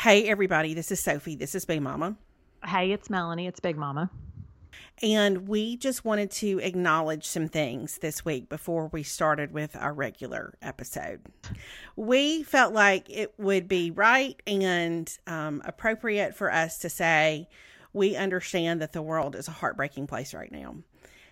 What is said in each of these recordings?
Hey, everybody, this is Sophie. This is Big Mama. Hey, it's Melanie. It's Big Mama. And we just wanted to acknowledge some things this week before we started with our regular episode. We felt like it would be right and um, appropriate for us to say we understand that the world is a heartbreaking place right now.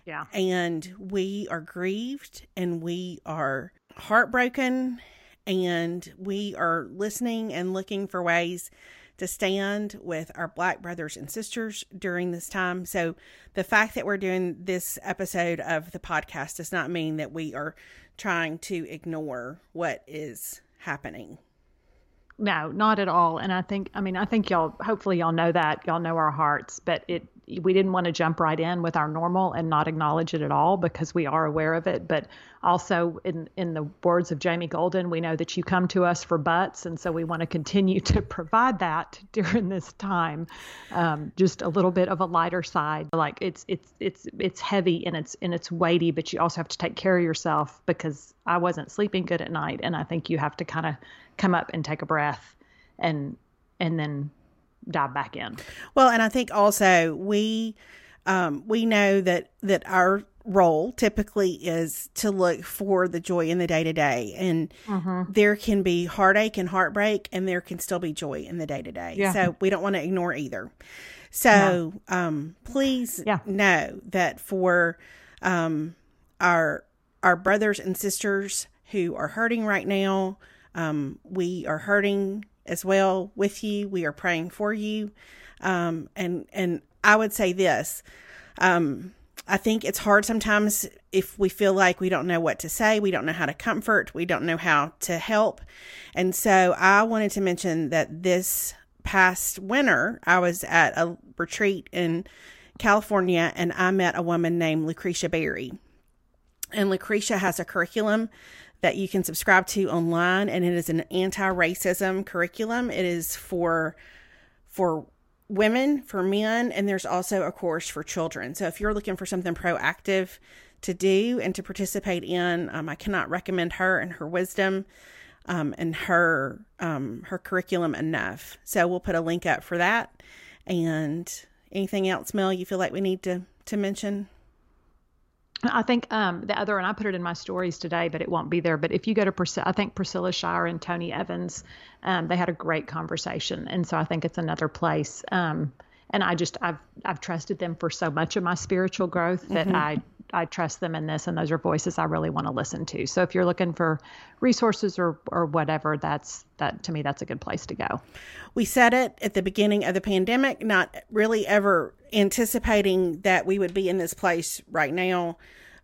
Yeah. And we are grieved and we are heartbroken and we are listening and looking for ways to stand with our black brothers and sisters during this time. So, the fact that we're doing this episode of the podcast does not mean that we are trying to ignore what is happening. No, not at all. And I think, I mean, I think y'all, hopefully, y'all know that. Y'all know our hearts, but it, we didn't want to jump right in with our normal and not acknowledge it at all because we are aware of it. But also, in in the words of Jamie Golden, we know that you come to us for butts, and so we want to continue to provide that during this time. Um, just a little bit of a lighter side, like it's it's it's it's heavy and it's and it's weighty, but you also have to take care of yourself because I wasn't sleeping good at night, and I think you have to kind of come up and take a breath, and and then dive back in. Well, and I think also we um, we know that that our role typically is to look for the joy in the day to day, and mm-hmm. there can be heartache and heartbreak, and there can still be joy in the day to day. So we don't want to ignore either. So um, please yeah. know that for um, our our brothers and sisters who are hurting right now, um, we are hurting as well with you. We are praying for you. Um, and, and I would say this, um, I think it's hard sometimes if we feel like we don't know what to say, we don't know how to comfort, we don't know how to help. And so I wanted to mention that this past winter, I was at a retreat in California and I met a woman named Lucretia Berry. And Lucretia has a curriculum that you can subscribe to online and it is an anti-racism curriculum. It is for for women, for men, and there's also a course for children. So if you're looking for something proactive to do and to participate in, um, I cannot recommend her and her wisdom um, and her um, her curriculum enough. So we'll put a link up for that. And anything else, Mel, you feel like we need to to mention? I think um, the other, and I put it in my stories today, but it won't be there. But if you go to, Pris- I think Priscilla Shirer and Tony Evans, um, they had a great conversation, and so I think it's another place. Um, and I just, I've, I've trusted them for so much of my spiritual growth that mm-hmm. I, I trust them in this, and those are voices I really want to listen to. So if you're looking for resources or, or whatever, that's that to me, that's a good place to go. We said it at the beginning of the pandemic, not really ever anticipating that we would be in this place right now,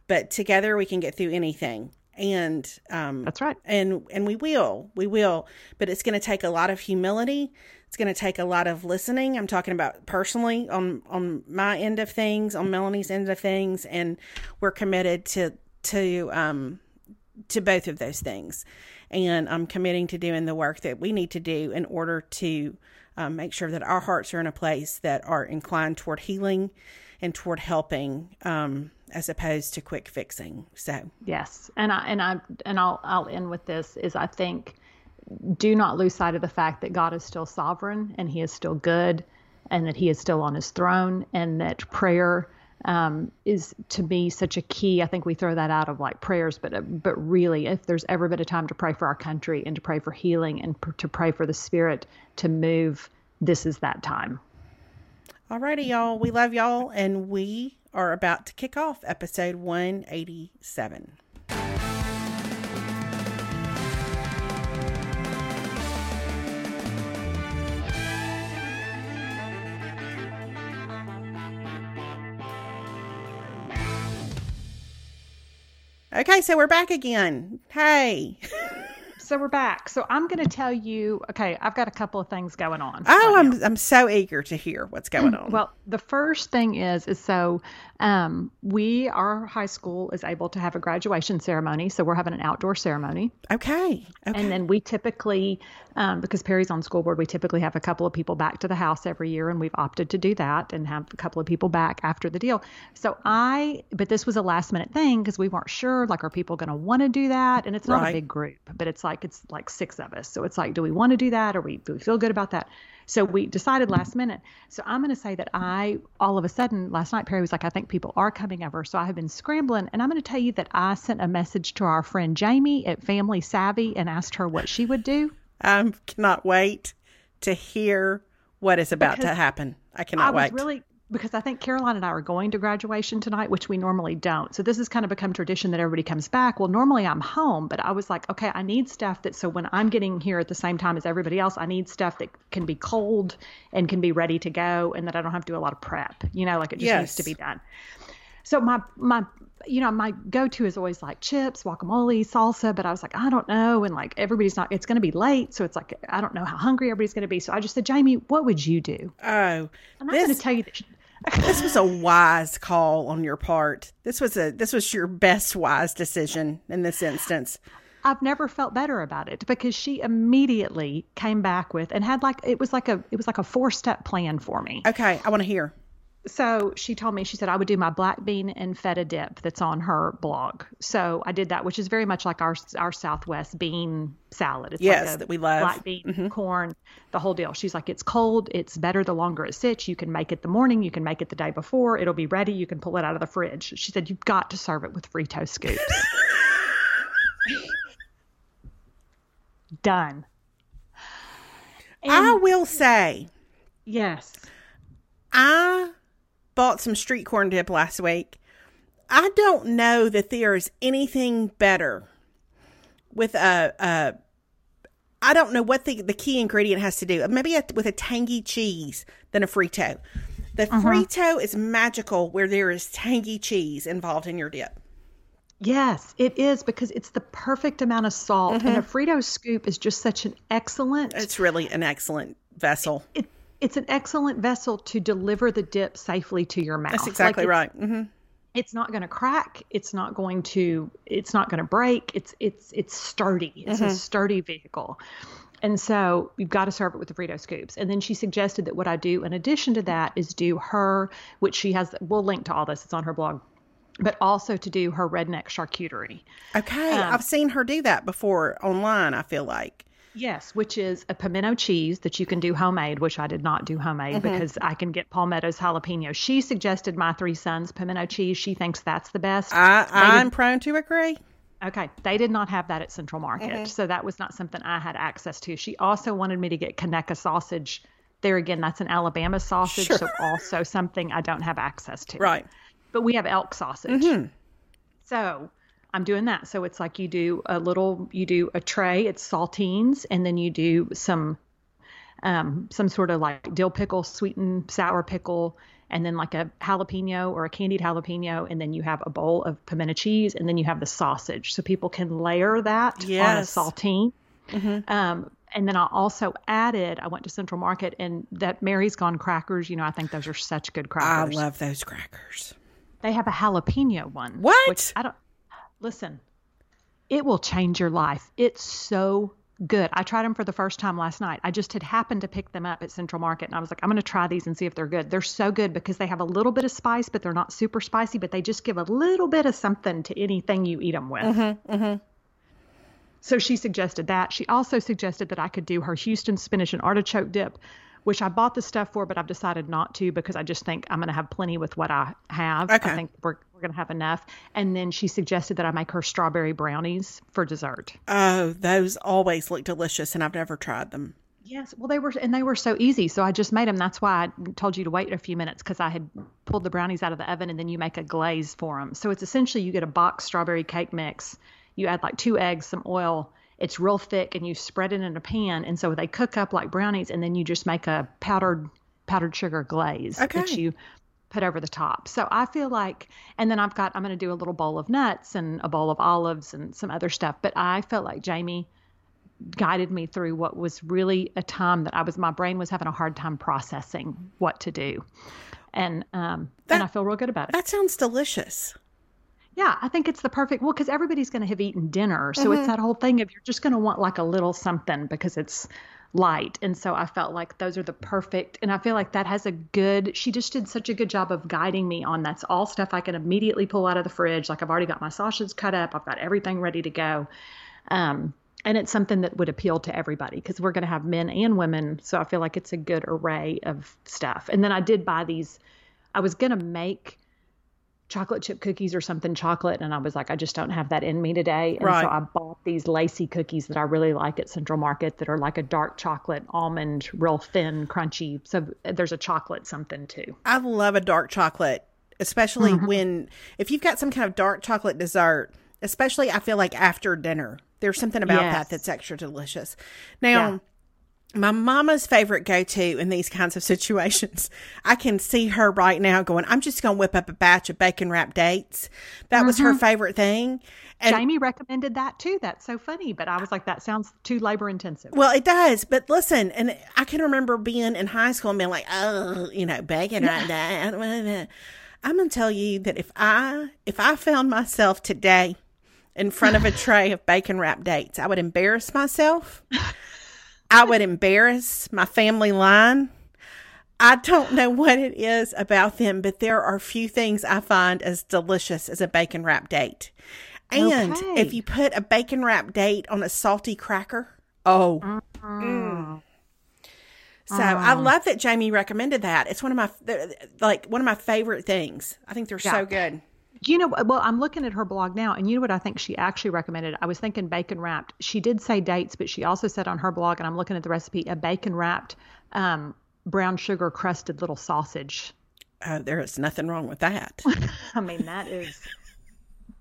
but together we can get through anything. And um, that's right. And and we will, we will. But it's going to take a lot of humility. It's going to take a lot of listening. I'm talking about personally on on my end of things, on Melanie's end of things, and we're committed to to um to both of those things. And I'm committing to doing the work that we need to do in order to um, make sure that our hearts are in a place that are inclined toward healing and toward helping um, as opposed to quick fixing. So yes, and I and I and I'll I'll end with this is I think do not lose sight of the fact that God is still sovereign and He is still good and that He is still on His throne and that prayer um, is to me such a key. I think we throw that out of like prayers, but but really, if there's ever been a time to pray for our country and to pray for healing and pr- to pray for the Spirit to move, this is that time. Alrighty, y'all. We love y'all, and we are about to kick off episode 187. Okay, so we're back again. Hey. so we're back. So I'm going to tell you. Okay, I've got a couple of things going on. Oh, right I'm now. I'm so eager to hear what's going mm, on. Well, the first thing is is so um, we our high school is able to have a graduation ceremony, so we're having an outdoor ceremony. Okay. Okay. And then we typically, um, because Perry's on school board, we typically have a couple of people back to the house every year, and we've opted to do that and have a couple of people back after the deal. So I, but this was a last minute thing because we weren't sure, like, are people going to want to do that? And it's not right. a big group, but it's like it's like six of us. So it's like, do we want to do that or we do we feel good about that? So we decided last minute. So I'm going to say that I all of a sudden last night Perry was like, I think people are coming over. So I have been scrambling, and I'm going to tell you that I sent a message to our friend Jamie at Family Savvy and asked her what she would do. I cannot wait to hear what is about because to happen. I cannot I wait. Really, because I think Caroline and I are going to graduation tonight, which we normally don't. So this has kind of become tradition that everybody comes back. Well, normally I'm home, but I was like, okay, I need stuff that so when I'm getting here at the same time as everybody else, I need stuff that can be cold and can be ready to go and that I don't have to do a lot of prep. You know, like it just yes. needs to be done. So my my you know, my go to is always like chips, guacamole, salsa, but I was like, I don't know. And like everybody's not, it's going to be late. So it's like, I don't know how hungry everybody's going to be. So I just said, Jamie, what would you do? Oh, I'm not going to tell you that this was a wise call on your part. This was a this was your best wise decision in this instance. I've never felt better about it because she immediately came back with and had like it was like a it was like a four step plan for me. Okay, I want to hear so she told me she said I would do my black bean and feta dip that's on her blog. So I did that, which is very much like our our Southwest bean salad. It's yes, like that we love black bean, mm-hmm. corn, the whole deal. She's like, it's cold, it's better the longer it sits. You can make it the morning, you can make it the day before. It'll be ready. You can pull it out of the fridge. She said you've got to serve it with Frito scoops. Done. And I will say, yes, I bought some street corn dip last week. I don't know that there is anything better with a, a I don't know what the, the key ingredient has to do. Maybe a, with a tangy cheese than a Frito. The uh-huh. Frito is magical where there is tangy cheese involved in your dip. Yes, it is because it's the perfect amount of salt, mm-hmm. and a Frito scoop is just such an excellent. It's really an excellent vessel. It, it's an excellent vessel to deliver the dip safely to your mouth. That's exactly like right. Mm-hmm. It's not going to crack. It's not going to. It's not going to break. It's it's it's sturdy. It's mm-hmm. a sturdy vehicle. And so you've got to serve it with the Frito scoops. And then she suggested that what I do in addition to that is do her, which she has. We'll link to all this. It's on her blog but also to do her redneck charcuterie. Okay, um, I've seen her do that before online. I feel like Yes, which is a pimento cheese that you can do homemade, which I did not do homemade mm-hmm. because I can get Palmetto's jalapeno. She suggested my three sons pimento cheese. She thinks that's the best. I, I'm prone to agree. Okay, they did not have that at Central Market, mm-hmm. so that was not something I had access to. She also wanted me to get Conecuh sausage. There again, that's an Alabama sausage, sure. so also something I don't have access to. Right. But we have elk sausage. Mm-hmm. So I'm doing that. So it's like you do a little, you do a tray, it's saltines, and then you do some, um, some sort of like dill pickle, sweetened sour pickle, and then like a jalapeno or a candied jalapeno, and then you have a bowl of pimento cheese, and then you have the sausage, so people can layer that yes. on a saltine. Mm-hmm. Um, and then I also added, I went to Central Market and that Mary's Gone crackers. You know, I think those are such good crackers. I love those crackers. They have a jalapeno one. What? Which I don't. Listen, it will change your life. It's so good. I tried them for the first time last night. I just had happened to pick them up at Central Market and I was like, I'm going to try these and see if they're good. They're so good because they have a little bit of spice, but they're not super spicy, but they just give a little bit of something to anything you eat them with. Mm-hmm, mm-hmm. So she suggested that. She also suggested that I could do her Houston spinach and artichoke dip, which I bought the stuff for, but I've decided not to because I just think I'm going to have plenty with what I have. Okay. I think we're, we're going to have enough. And then she suggested that I make her strawberry brownies for dessert. Oh, those always look delicious, and I've never tried them. Yes, well, they were, and they were so easy. So I just made them. That's why I told you to wait a few minutes because I had pulled the brownies out of the oven, and then you make a glaze for them. So it's essentially you get a box strawberry cake mix. You add like two eggs, some oil, it's real thick and you spread it in a pan and so they cook up like brownies and then you just make a powdered powdered sugar glaze okay. that you put over the top. So I feel like and then I've got I'm going to do a little bowl of nuts and a bowl of olives and some other stuff, but I felt like Jamie guided me through what was really a time that I was my brain was having a hard time processing what to do. And um that, and I feel real good about it. That sounds delicious. Yeah, I think it's the perfect well because everybody's going to have eaten dinner, so mm-hmm. it's that whole thing of you're just going to want like a little something because it's light, and so I felt like those are the perfect, and I feel like that has a good. She just did such a good job of guiding me on that's all stuff I can immediately pull out of the fridge. Like I've already got my sausage cut up, I've got everything ready to go. Um, and it's something that would appeal to everybody because we're going to have men and women. So I feel like it's a good array of stuff. And then I did buy these. I was going to make chocolate chip cookies or something chocolate and I was like I just don't have that in me today and Right. so I bought these lacy cookies that I really like at Central Market that are like a dark chocolate almond real thin crunchy so there's a chocolate something too I love a dark chocolate, especially mm-hmm. when if you've got some kind of dark chocolate dessert, especially I feel like after dinner. There's something about Yes. that that's extra delicious. Now, my mama's favorite go to in these kinds of situations, I can see her right now going, I'm just going to whip up a batch of bacon wrapped dates. That was her mm-hmm. favorite thing. And Jamie recommended that too that's so funny but I was like that sounds too labor intensive Well, it does, but listen, and I can remember being in high school and being like, "Oh, you know, bacon right there." I'm gonna tell you that if I if I found myself today in front of a tray of bacon wrapped dates, I would embarrass myself. I would embarrass my family line. I don't know what it is about them, but there are few things I find as delicious as a bacon wrapped date. And Okay. if you put a bacon wrapped date on a salty cracker, oh. Mm. So I love that Jamie recommended that. It's one of my like one of my favorite things. I think they're so good. You know, well, I'm looking at her blog now, and you know what I think she actually recommended? I was thinking bacon wrapped. She did say dates, but she also said on her blog, and I'm looking at the recipe, a bacon wrapped um, brown sugar crusted little sausage. Uh, there is nothing wrong with that. I mean, that is,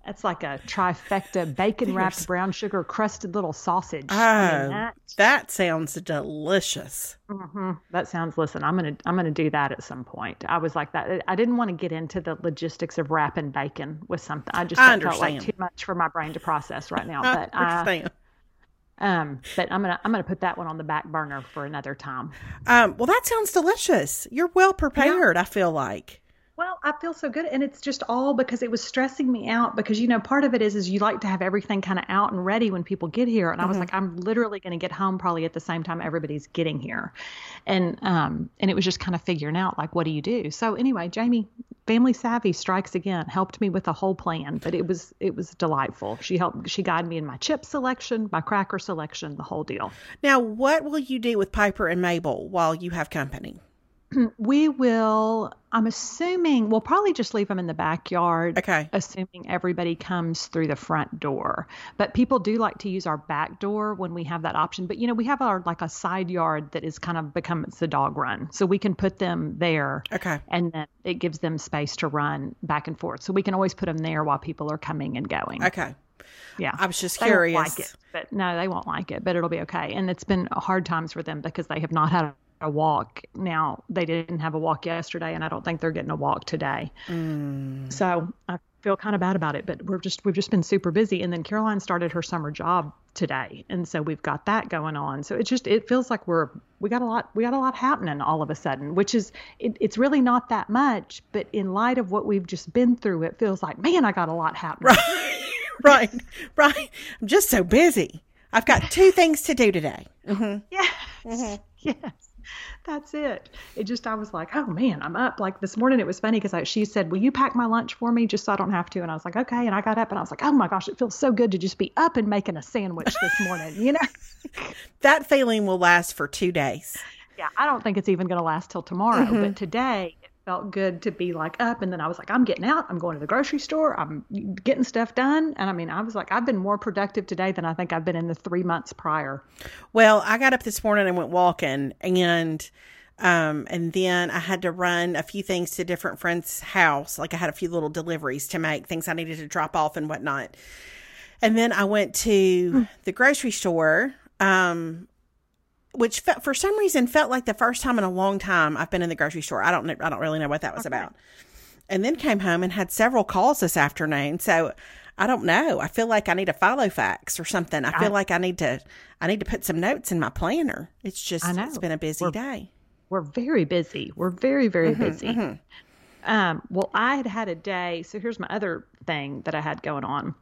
that's like a trifecta bacon wrapped brown sugar crusted little sausage. I Oh, that, that sounds delicious. mhm, that sounds, listen, I'm going to, I'm to do that at some point. I was like that. I didn't want to get into the logistics of wrapping bacon with something. I just I felt like too much for my brain to process right now. But I, understand. Um, but I'm gonna I'm gonna put that one on the back burner for another time. Um, well, that sounds delicious. You're well prepared. I feel like. Well, I feel so good, and it's just all because it was stressing me out. Because you know, part of it is is you like to have everything kind of out and ready when people get here, and I was like, I'm literally going to get home probably at the same time everybody's getting here, and um, and it was just kind of figuring out like, what do you do? So anyway, Jamie, family savvy strikes again, helped me with the whole plan, but it was it was delightful. She helped, she guided me in my chip selection, my cracker selection, the whole deal. Now, what will you do with Piper and Mabel while you have company? We will, I'm assuming, we'll probably just leave them in the backyard. Okay. Assuming everybody comes through the front door. But people do like to use our back door when we have that option. But, you know, we have our like a side yard that is kind of become it's the dog run. So we can put them there. Okay. And then it gives them space to run back and forth. So we can always put them there while people are coming and going. Okay. Yeah. I was just They won't curious. like it, but no, they won't like it, but it'll be okay. And it's been hard times for them because they have not had a walk. Now they didn't have a walk yesterday, and I don't think they're getting a walk today. Mm. So I feel kind of bad about it, but we're just we've just been super busy. And then Caroline started her summer job today, and so we've got that going on. So it just it feels like we're we got a lot we got a lot happening all of a sudden, which is it, it's really not that much, but in light of what we've just been through, it feels like man, I got a lot happening. right. Right. right. I'm just so busy. I've got two things to do today. hmm Yes. Yes. That's it. It just, I was like, oh man, I'm up. Like this morning, it was funny because she said, Will you pack my lunch for me just so I don't have to? And I was like, Okay. And I got up and I was like, Oh my gosh, it feels so good to just be up and making a sandwich this morning, you know? That feeling will last for two days. yeah. I don't think it's even going to last till tomorrow. But mm-hmm. today, felt good to be like up. And then I was like, I'm getting out. I'm going to the grocery store. I'm getting stuff done. And I mean, I was like, I've been more productive today than I think I've been in the three months prior. Well, I got up this morning and went walking and um and then I had to run a few things to different friends' house. Like I had a few little deliveries to make, things I needed to drop off and whatnot. And then I went to the grocery store, um which fe- for some reason felt like the first time in a long time I've been in the grocery store. I don't I don't really know what that was about. And then came home and had several calls this afternoon. So I don't know. I feel like I need a Filofax or something. I feel like I need to I need to put some notes in my planner. It's just I it's been a busy day. we're very busy. We're very, very busy. Um, well, I had had a day. So here's my other thing that I had going on.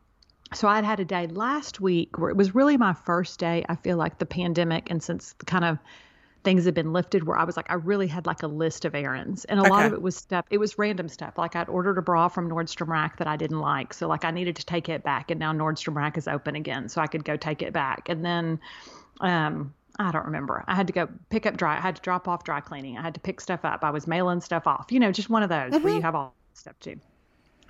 So I had had a day last week where it was really my first day. I feel like the pandemic, and since kind of things had been lifted where I was like, I really had like a list of errands. And a okay. lot of it was stuff, it was random stuff. Like I'd ordered a bra from Nordstrom Rack that I didn't like. So like I needed to take it back and now Nordstrom Rack is open again. So I could go take it back. And then, um, I don't remember. I had to go pick up dry. I had to drop off dry cleaning. I had to pick stuff up. I was mailing stuff off. You know, just one of those mm-hmm. where you have all stuff too.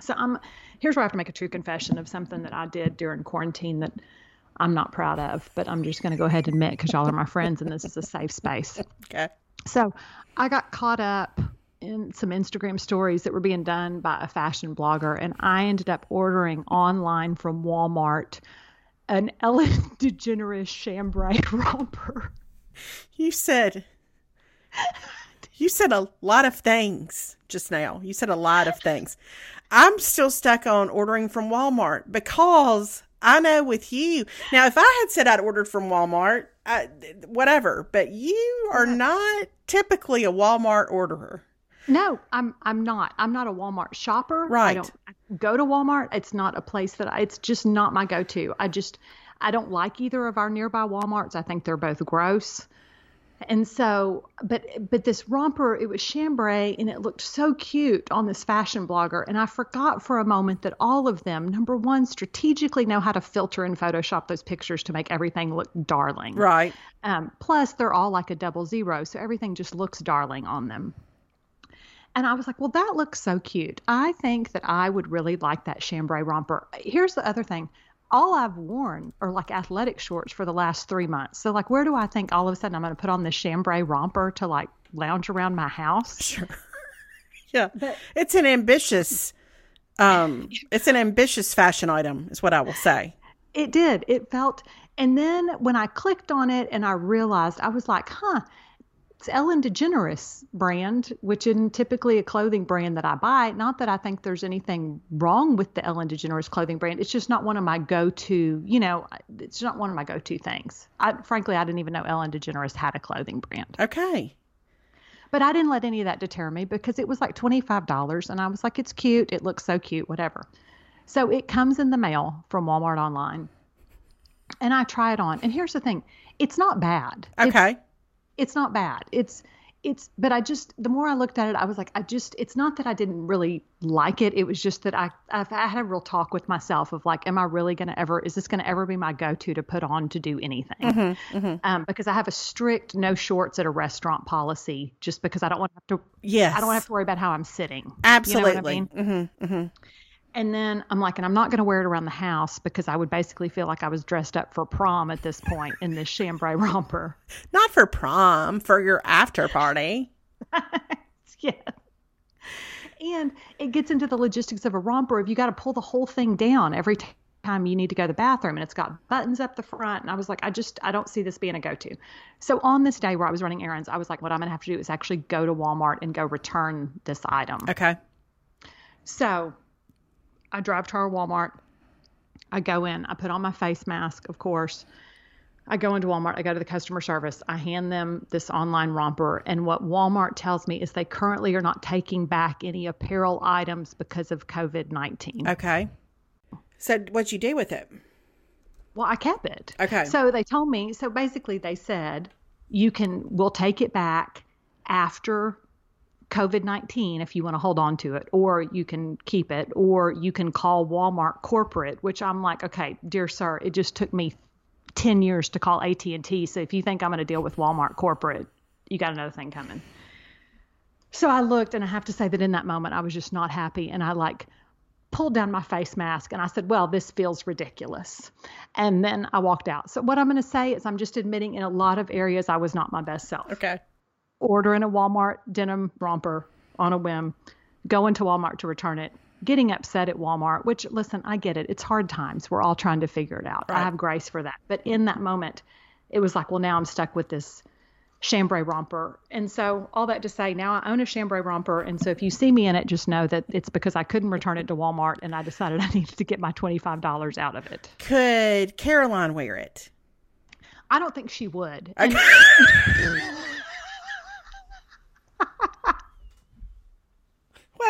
So I'm here's where I have to make a true confession of something that I did during quarantine that I'm not proud of, but I'm just going to go ahead and admit because y'all are my friends and this is a safe space. Okay. So I got caught up in some Instagram stories that were being done by a fashion blogger, and I ended up ordering online from Walmart an Ellen DeGeneres chambray romper. You said you said a lot of things just now. You said a lot of things. I'm still stuck on ordering from Walmart because I know with you. Now, if I had said I'd ordered from Walmart, I, whatever, but you are not typically a Walmart orderer. No, I'm I'm not. I'm not a Walmart shopper. Right. I don't I go to Walmart. It's not a place that I, it's just not my go-to. I just I don't like either of our nearby Walmarts. I think they're both gross. And so, but but this romper, it was chambray, and it looked so cute on this fashion blogger. And I forgot for a moment that all of them, number one, strategically know how to filter and Photoshop those pictures to make everything look darling. Right. Um, plus, they're all like a double zero, so everything just looks darling on them. And I was like, well, that looks so cute. I think that I would really like that chambray romper. Here's the other thing all I've worn are like athletic shorts for the last three months. So like, where do I think all of a sudden I'm going to put on this chambray romper to like lounge around my house? Sure. yeah, but, it's an ambitious, um, it's an ambitious fashion item, is what I will say. It did. It felt, and then when I clicked on it and I realized, I was like, huh, it's Ellen DeGeneres brand, which isn't typically a clothing brand that I buy. Not that I think there's anything wrong with the Ellen DeGeneres clothing brand. It's just not one of my go-to. You know, it's not one of my go-to things. I, frankly, I didn't even know Ellen DeGeneres had a clothing brand. Okay. But I didn't let any of that deter me because it was like $25 and I was like, it's cute. It looks so cute, whatever. So it comes in the mail from Walmart online and I try it on. And here's the thing it's not bad. Okay. It's, it's not bad. It's it's but I just the more I looked at it, I was like, I just it's not that I didn't really like it. It was just that I I've, I had a real talk with myself of like, am I really going to ever? Is this going to ever be my go to to put on to do anything? Mm-hmm, mm-hmm. Um, because I have a strict no shorts at a restaurant policy, just because I don't want to have to. Yes. I don't have to worry about how I'm sitting. Absolutely. You know I mean? mm-hmm, mm-hmm. And then I'm like, and I'm not going to wear it around the house because I would basically feel like I was dressed up for prom at this point in this chambray romper. Not for prom, for your after party. yeah. And it gets into the logistics of a romper. If you got to pull the whole thing down every time you need to go to the bathroom, and it's got buttons up the front. And I was like, I just, I don't see this being a go to. So on this day where I was running errands, I was like, what I'm going to have to do is actually go to Walmart and go return this item. Okay. So I drive to our Walmart. I go in, I put on my face mask, of course. I go into Walmart, I go to the customer service, I hand them this online romper. And what Walmart tells me is they currently are not taking back any apparel items because of COVID 19. Okay. So, what'd you do with it? Well, I kept it. Okay. So, they told me, so basically, they said, you can, we'll take it back after COVID 19 if you want to hold on to it, or you can keep it, or you can call Walmart corporate, which I'm like, okay, dear sir, it just took me 10 years to call AT&T. So if you think I'm going to deal with Walmart corporate, you got another thing coming. So I looked and I have to say that in that moment I was just not happy and I like pulled down my face mask and I said, "Well, this feels ridiculous." And then I walked out. So what I'm going to say is I'm just admitting in a lot of areas I was not my best self. Okay ordering a Walmart denim romper on a whim, going to Walmart to return it, getting upset at Walmart, which, listen, I get it. It's hard times. We're all trying to figure it out. Right. I have grace for that. But in that moment, it was like, well, now I'm stuck with this chambray romper. And so, all that to say, now I own a chambray romper. And so, if you see me in it, just know that it's because I couldn't return it to Walmart and I decided I needed to get my $25 out of it. Could Caroline wear it? I don't think she would. Okay.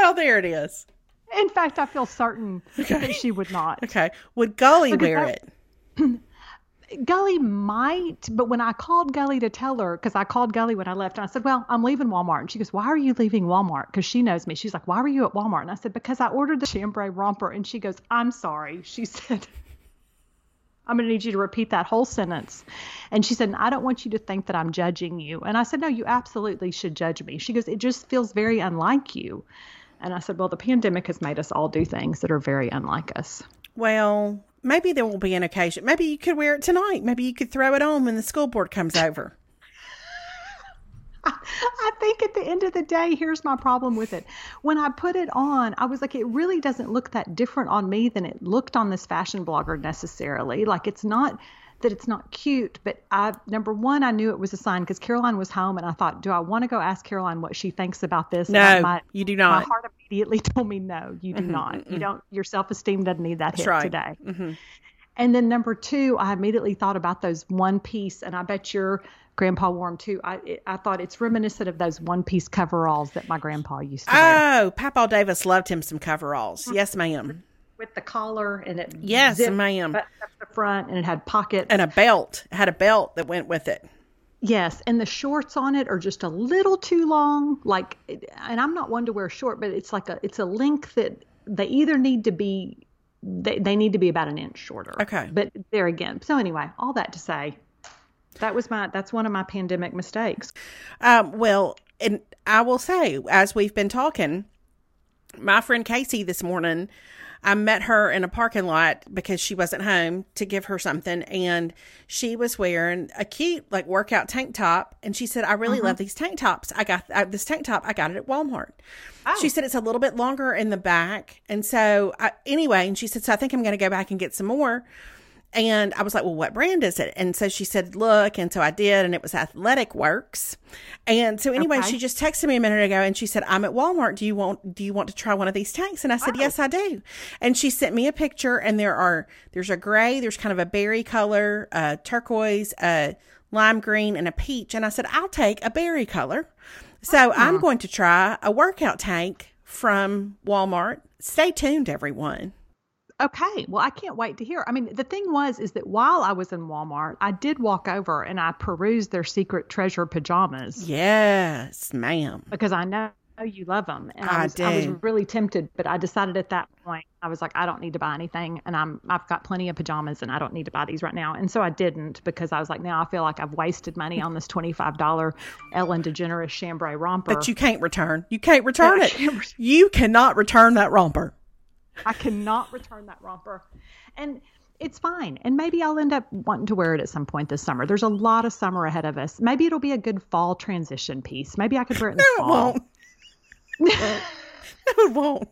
well, there it is. In fact, I feel certain okay. that she would not. Okay. Would Gully because wear I, it? Gully might, but when I called Gully to tell her, because I called Gully when I left, and I said, Well, I'm leaving Walmart. And she goes, Why are you leaving Walmart? Because she knows me. She's like, Why were you at Walmart? And I said, Because I ordered the chambray romper. And she goes, I'm sorry. She said, I'm going to need you to repeat that whole sentence. And she said, I don't want you to think that I'm judging you. And I said, No, you absolutely should judge me. She goes, It just feels very unlike you. And I said, Well, the pandemic has made us all do things that are very unlike us. Well, maybe there will be an occasion. Maybe you could wear it tonight. Maybe you could throw it on when the school board comes over. I think at the end of the day, here's my problem with it. When I put it on, I was like, it really doesn't look that different on me than it looked on this fashion blogger necessarily. Like, it's not that it's not cute, but I number one, I knew it was a sign because Caroline was home, and I thought, do I want to go ask Caroline what she thinks about this? No, my, you do not. My heart immediately told me, no, you do mm-hmm, not. Mm-hmm. You don't. Your self esteem doesn't need that That's hit right. today. Mm-hmm. And then number two, I immediately thought about those one piece, and I bet your grandpa wore them too. I I thought it's reminiscent of those one piece coveralls that my grandpa used to wear. Oh, Papa Davis loved him some coveralls. Yes, ma'am. With the collar and it yes, ma'am. Up the front and it had pockets and a belt. It had a belt that went with it. Yes, and the shorts on it are just a little too long. Like, and I'm not one to wear short, but it's like a it's a length that they either need to be they, they need to be about an inch shorter. Okay. But there again. So anyway, all that to say, that was my that's one of my pandemic mistakes. Um, well, and I will say, as we've been talking, my friend Casey this morning, I met her in a parking lot because she wasn't home to give her something, and she was wearing a cute like workout tank top, and she said, "I really uh-huh. love these tank tops. I got I, this tank top. I got it at Walmart." Oh. She said it's a little bit longer in the back, and so I, anyway, and she said, "So I think I'm going to go back and get some more." And I was like, well, what brand is it? And so she said, look. And so I did, and it was Athletic Works. And so anyway, okay. she just texted me a minute ago and she said, I'm at Walmart. Do you want, do you want to try one of these tanks? And I said, yes, I do. And she sent me a picture and there are, there's a gray, there's kind of a berry color, uh, turquoise, uh, lime green and a peach. And I said, I'll take a berry color. So uh-huh. I'm going to try a workout tank from Walmart. Stay tuned, everyone. Okay. Well, I can't wait to hear. I mean, the thing was, is that while I was in Walmart, I did walk over and I perused their secret treasure pajamas. Yes, ma'am. Because I know you love them. And I, I, was, do. I was really tempted, but I decided at that point, I was like, I don't need to buy anything. And I'm, I've got plenty of pajamas and I don't need to buy these right now. And so I didn't because I was like, now I feel like I've wasted money on this $25 Ellen DeGeneres chambray romper. But you can't return. You can't return it. Can't you cannot return that romper. I cannot return that romper. And it's fine. And maybe I'll end up wanting to wear it at some point this summer. There's a lot of summer ahead of us. Maybe it'll be a good fall transition piece. Maybe I could wear it in the no, fall. It won't. no, it won't.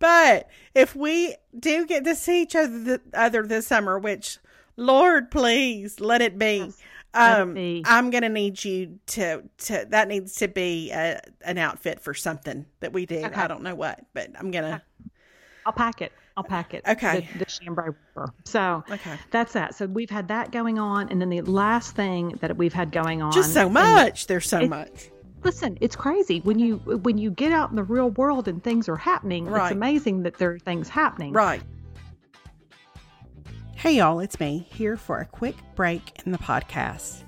But if we do get to see each other, the, other this summer, which Lord, please let it be. Yes. Um, I'm gonna need you to to that needs to be a, an outfit for something that we do. Okay. I don't know what, but I'm gonna. I'll pack it. I'll pack it. Okay. The, the chambray. So okay. that's that. So we've had that going on, and then the last thing that we've had going on. Just so much. There's so it, much. Listen, it's crazy when you when you get out in the real world and things are happening. Right. It's amazing that there are things happening. Right. Hey, y'all, it's me here for a quick break in the podcast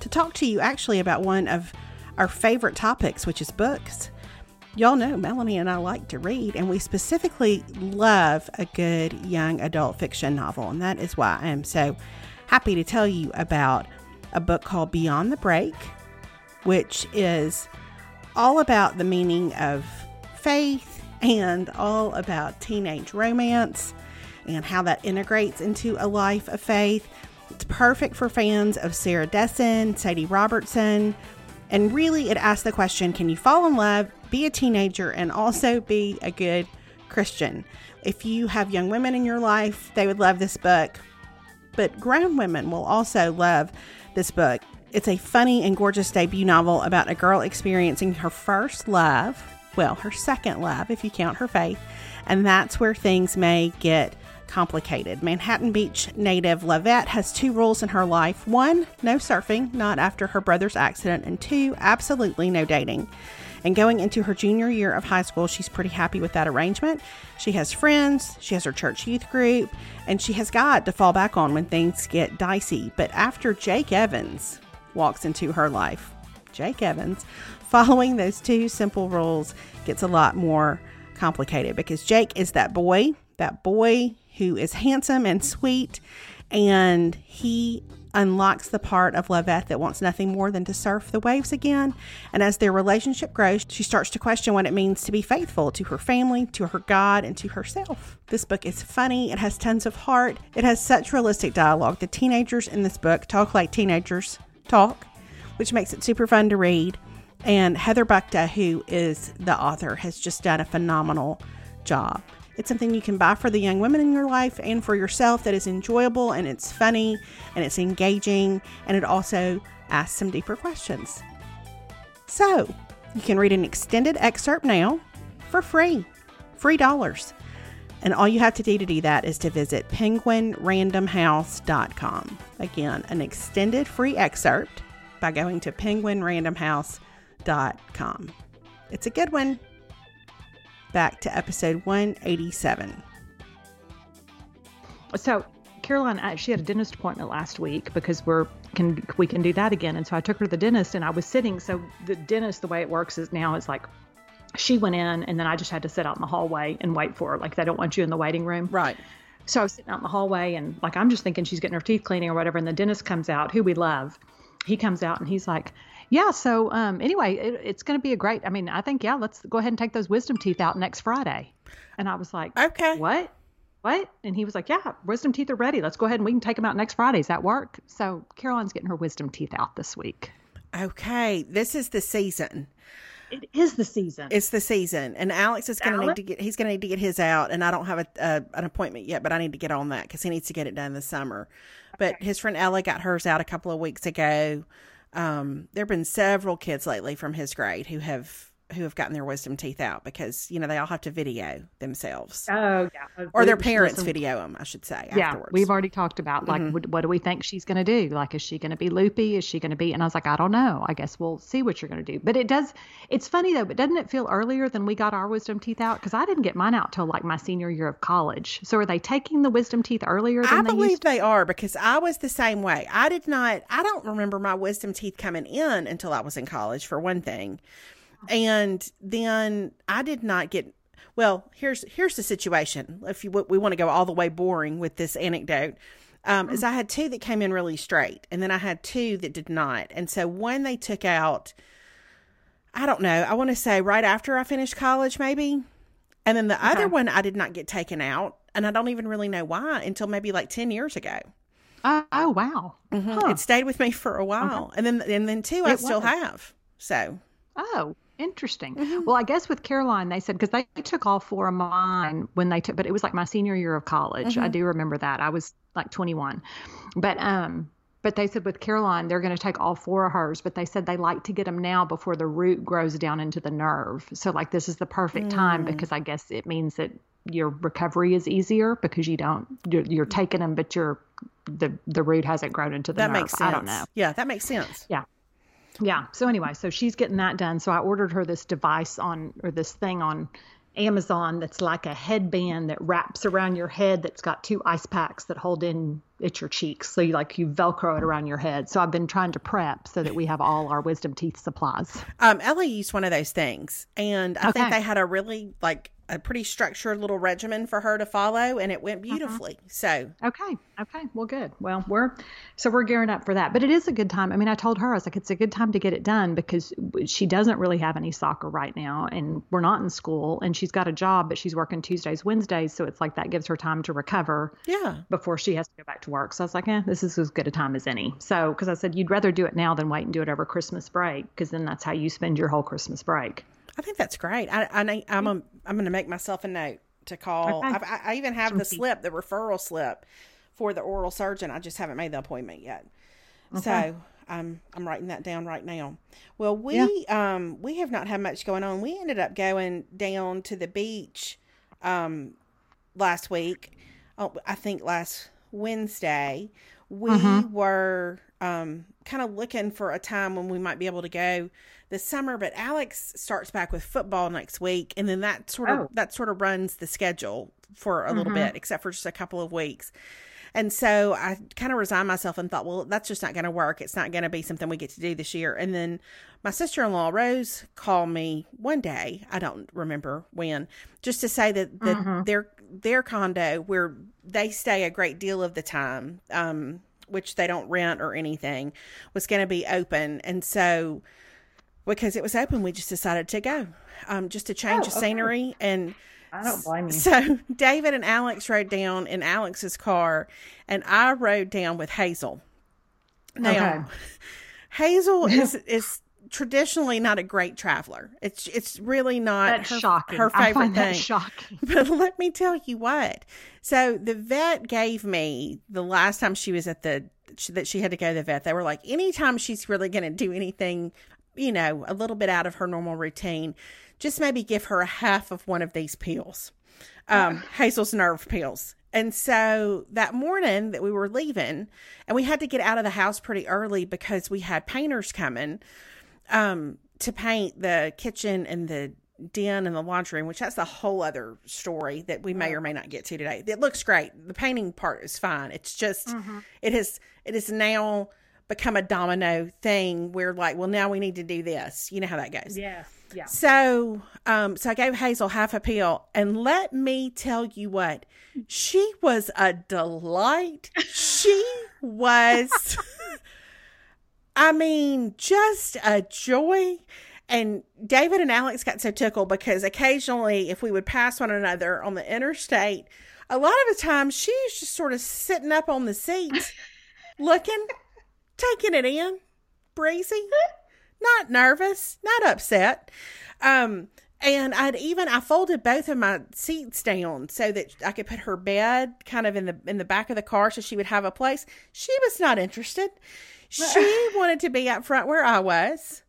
to talk to you actually about one of our favorite topics, which is books. Y'all know Melanie and I like to read, and we specifically love a good young adult fiction novel, and that is why I am so happy to tell you about a book called Beyond the Break, which is all about the meaning of faith and all about teenage romance and how that integrates into a life of faith. It's perfect for fans of Sarah Dessen, Sadie Robertson, and really it asks the question can you fall in love, be a teenager, and also be a good Christian? If you have young women in your life, they would love this book. But grown women will also love this book. It's a funny and gorgeous debut novel about a girl experiencing her first love, well, her second love, if you count her faith, and that's where things may get complicated. Manhattan Beach native Lovette has two rules in her life one, no surfing, not after her brother's accident, and two, absolutely no dating. And going into her junior year of high school, she's pretty happy with that arrangement. She has friends, she has her church youth group, and she has God to fall back on when things get dicey. But after Jake Evans walks into her life, Jake Evans, following those two simple rules gets a lot more complicated because Jake is that boy, that boy who is handsome and sweet, and he unlocks the part of Lovette that wants nothing more than to surf the waves again. And as their relationship grows, she starts to question what it means to be faithful to her family, to her God, and to herself. This book is funny, it has tons of heart, it has such realistic dialogue. The teenagers in this book talk like teenagers talk, which makes it super fun to read. And Heather Buchta, who is the author, has just done a phenomenal job. It's something you can buy for the young women in your life and for yourself that is enjoyable and it's funny and it's engaging and it also asks some deeper questions. So, you can read an extended excerpt now for free, free dollars. And all you have to do to do that is to visit penguinrandomhouse.com. Again, an extended free excerpt by going to penguinrandomhouse.com. It's a good one back to episode 187. So, Caroline, she had a dentist appointment last week because we're can we can do that again. And so I took her to the dentist, and I was sitting. So the dentist, the way it works is now is like she went in, and then I just had to sit out in the hallway and wait for her. Like they don't want you in the waiting room, right? So I was sitting out in the hallway, and like I'm just thinking she's getting her teeth cleaning or whatever. And the dentist comes out, who we love. He comes out and he's like, yeah. So um, anyway, it, it's going to be a great. I mean, I think yeah. Let's go ahead and take those wisdom teeth out next Friday. And I was like, okay, what? What? And he was like, yeah, wisdom teeth are ready. Let's go ahead and we can take them out next Friday. Does that work? So Caroline's getting her wisdom teeth out this week. Okay, this is the season. It is the season. It's the season, and Alex is going to need to get. He's going to need to get his out, and I don't have a, a an appointment yet, but I need to get on that because he needs to get it done this summer. But okay. his friend Ella got hers out a couple of weeks ago. Um, there have been several kids lately from his grade who have who have gotten their wisdom teeth out because you know they all have to video themselves. Oh yeah, or their parents listen, video them, I should say. Yeah, afterwards. we've already talked about like mm-hmm. what, what, do we think she's going to do? Like, is she going to be loopy? Is she going to be? And I was like, I don't know. I guess we'll see what you're going to do. But it does. It's funny though. But doesn't it feel earlier than we got our wisdom teeth out? Because I didn't get mine out till like my senior year of college. So are they taking the wisdom teeth earlier? I they believe they are because I was the same way. I did not. I don't remember my wisdom teeth coming in until I was in college. For one thing. And then I did not get well, here's here's the situation. If you we want to go all the way boring with this anecdote, um, is I had two that came in really straight, and then I had two that did not. And so when they took out, I don't know, I want to say right after I finished college, maybe. And then the okay. other one I did not get taken out, and I don't even really know why until maybe like ten years ago. Uh, oh wow! Mm-hmm. Huh. It stayed with me for a while, okay. and then and then two I still have. So oh Interesting. Mm-hmm. Well, I guess with Caroline, they said because they took all four of mine when they took, but it was like my senior year of college. Mm-hmm. I do remember that. I was like 21, but um, but they said with Caroline, they're going to take all four of hers, but they said they like to get them now before the root grows down into the nerve. So like this is the perfect mm. time because I guess it means that your recovery is easier because you don't you're, you're taking them, but your the the root hasn't grown into the that nerve. makes sense. I don't know. Yeah, that makes sense. Yeah yeah. So anyway, so she's getting that done. So I ordered her this device on or this thing on Amazon that's like a headband that wraps around your head that's got two ice packs that hold in at your cheeks. So you like you velcro it around your head. So I've been trying to prep so that we have all our wisdom teeth supplies. Um, Ellie used one of those things and I okay. think they had a really like a pretty structured little regimen for her to follow and it went uh-huh. beautifully. Uh-huh. So Okay. Okay. Well good. Well we're so we're gearing up for that. But it is a good time. I mean I told her I was like it's a good time to get it done because she doesn't really have any soccer right now and we're not in school and she's got a job but she's working Tuesdays, Wednesdays, so it's like that gives her time to recover. Yeah. Before she has to go back to work. So I was like, eh, this is as good a time as any. So because I said you'd rather do it now than wait and do it over Christmas break because then that's how you spend your whole Christmas break. I think that's great. I, I I'm a, I'm going to make myself a note to call. Okay. I, I even have the slip, the referral slip for the oral surgeon. I just haven't made the appointment yet. Okay. So I'm I'm writing that down right now. Well, we yeah. um we have not had much going on. We ended up going down to the beach um last week. Oh, I think last Wednesday we mm-hmm. were um, kind of looking for a time when we might be able to go this summer. But Alex starts back with football next week, and then that sort of Oh. that sort of runs the schedule for a Mm-hmm. little bit, except for just a couple of weeks. And so I kind of resigned myself and thought, well, that's just not going to work. It's not going to be something we get to do this year. And then my sister in law, Rose, called me one day. I don't remember when, just to say that, that their their condo, where they stay a great deal of the time, um, which they don't rent or anything, was going to be open. And so because it was open, we just decided to go, um, just to change Oh, the okay. scenery and. I don't blame you. So David and Alex rode down in Alex's car, and I rode down with Hazel. Now, Okay. Hazel is is traditionally not a great traveler. It's it's really not That's her, shocking. her I favorite thing. shocking. But let me tell you what. So the vet gave me the last time she was at the that she had to go to the vet. They were like, anytime she's really going to do anything, you know, a little bit out of her normal routine, just maybe give her a half of one of these pills, um, Hazel's nerve pills. And so that morning that we were leaving, and we had to get out of the house pretty early because we had painters coming um, to paint the kitchen and the den and the laundry room, which that's a whole other story that we may or may not get to today. It looks great. The painting part is fine. It's just it has it has now become a domino thing where like, well, now we need to do this. You know how that goes. Yeah. Yeah. So, um, so I gave Hazel half a pill, and let me tell you what, she was a delight. She was, I mean, just a joy. And David and Alex got so tickled because occasionally, if we would pass one another on the interstate, a lot of the time she's just sort of sitting up on the seat, looking, taking it in, breezy not nervous, not upset. Um, and I'd even I folded both of my seats down so that I could put her bed kind of in the in the back of the car so she would have a place. She was not interested. She wanted to be up front where I was.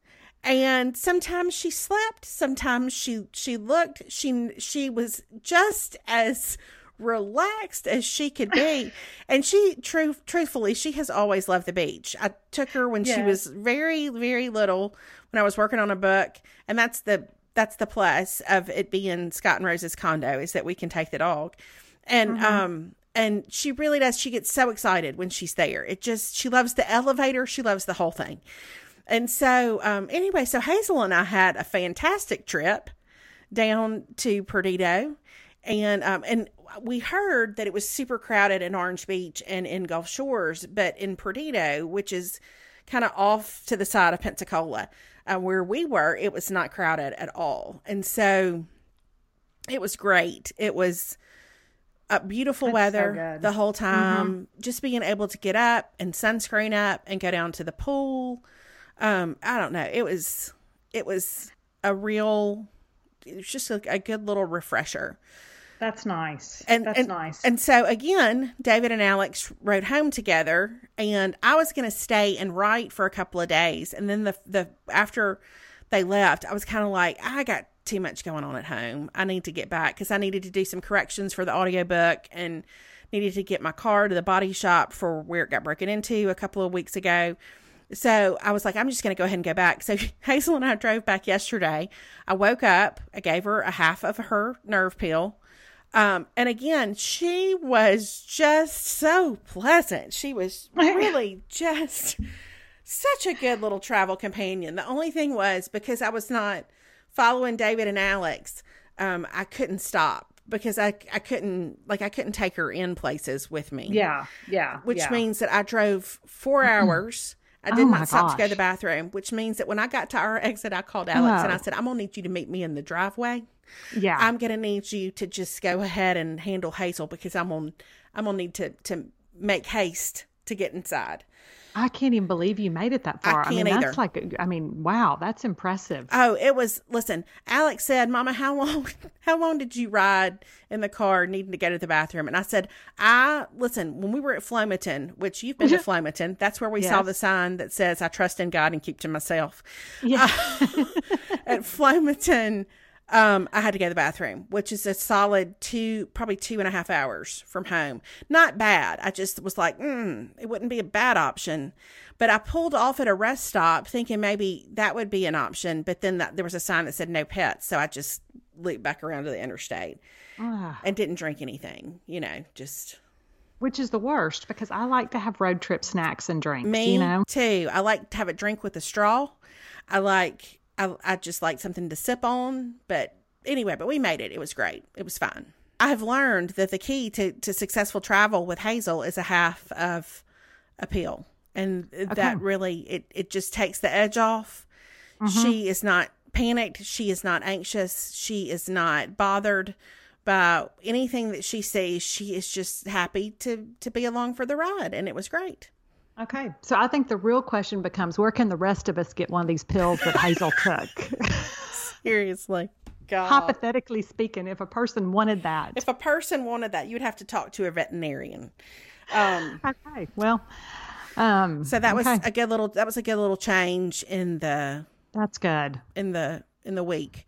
And sometimes she slept, sometimes she she looked, she she was just as relaxed as she could be. and she true truthfully, she has always loved the beach. I took her when she was very very little when I was working on a book, and that's the that's the plus of it being Scott and Rose's condo is that we can take the dog. And um and she really does she gets so excited when she's there. It just she loves the elevator, she loves the whole thing. And so um anyway, so Hazel and I had a fantastic trip down to Perdido and um and we heard that it was super crowded in Orange Beach and in Gulf Shores, but in Perdido, which is kind of off to the side of Pensacola, uh, where we were, it was not crowded at all. And so it was great. It was uh, beautiful That's weather good. the whole time. Just being able to get up and sunscreen up and go down to the pool. Um, I don't know. It was it was a real. It was just a, a good little refresher. That's nice. And That's and, nice. And so again, David and Alex rode home together, and I was going to stay and write for a couple of days, and then the the after they left, I was kind of like, I got too much going on at home. I need to get back because I needed to do some corrections for the audiobook and needed to get my car to the body shop for where it got broken into a couple of weeks ago. So I was like, I'm just going to go ahead and go back. So Hazel and I drove back yesterday. I woke up, I gave her a half of her nerve pill. Um, and again, she was just so pleasant. She was really just such a good little travel companion. The only thing was because I was not following David and Alex, um, I couldn't stop because I I couldn't like I couldn't take her in places with me. yeah. Yeah. Which yeah. means that I drove four hours. I did Oh not stop to go to the bathroom, which means that when I got to our exit, I called Alex and I Oh. said, I'm going to need you to meet me in the driveway. Yeah. I'm going to need you to just go ahead and handle Hazel because I'm on, I'm to need to, to make haste to get inside. I can't even believe you made it that I far. I, mean, can't that's like, I mean, wow, that's impressive. Oh, it was, listen, Alex said, Mama, how long, how long did you ride in the car needing to go to the bathroom? And I said, I, listen, when we were at Flomaton, which you've been to Flomaton, that's where we saw the sign that says, I trust in God and keep to myself. yeah. at Flomaton, um, I had to go to the bathroom, which is a solid two, probably two and a half hours from home. Not bad. I just was like, mm, it wouldn't be a bad option. But I pulled off at a rest stop thinking maybe that would be an option. But then that, there was a sign that said no pets. So I just looped back around to the interstate Ah. and didn't drink anything, you know, just Which is the worst because I like to have road trip snacks and drinks. me you know, too. I like to have a drink with a straw. I like, I, I just like something to sip on. But anyway, but we made it. It was great. It was fun. I have learned that the key to, to successful travel with Hazel is a half of a pill. And that really, it, it just takes the edge off. Mm-hmm. She is not panicked. She is not anxious. She is not bothered by anything that she sees. She is just happy to, to be along for the ride. And it was great. Okay. So I think the real question becomes where can the rest of us get one of these pills that Hazel took? Seriously. God. Hypothetically speaking, if a person wanted that. If a person wanted that, you'd have to talk to a veterinarian. Um, okay. Well, um, so that was okay. a good little that was a good little change in the that's good. in the in the week.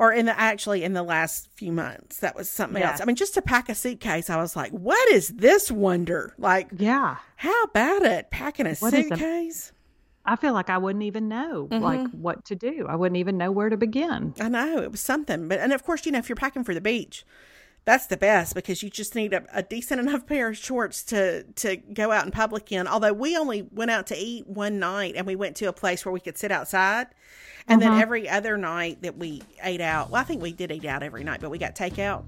Or in the actually in the last few months. That was something Yeah. else. I mean, just to pack a suitcase, I was like, what is this wonder? Like Yeah. how about it? Packing a What suitcase? I feel like I wouldn't even know like Mm-hmm. what to do. I wouldn't even know where to begin. I know it was something, but and of course, you know, if you're packing for the beach, that's the best because you just need a, a decent enough pair of shorts to to go out in public in. Although we only went out to eat one night, and we went to a place where we could sit outside, and then every other night that we ate out, well, I think we did eat out every night, but we got takeout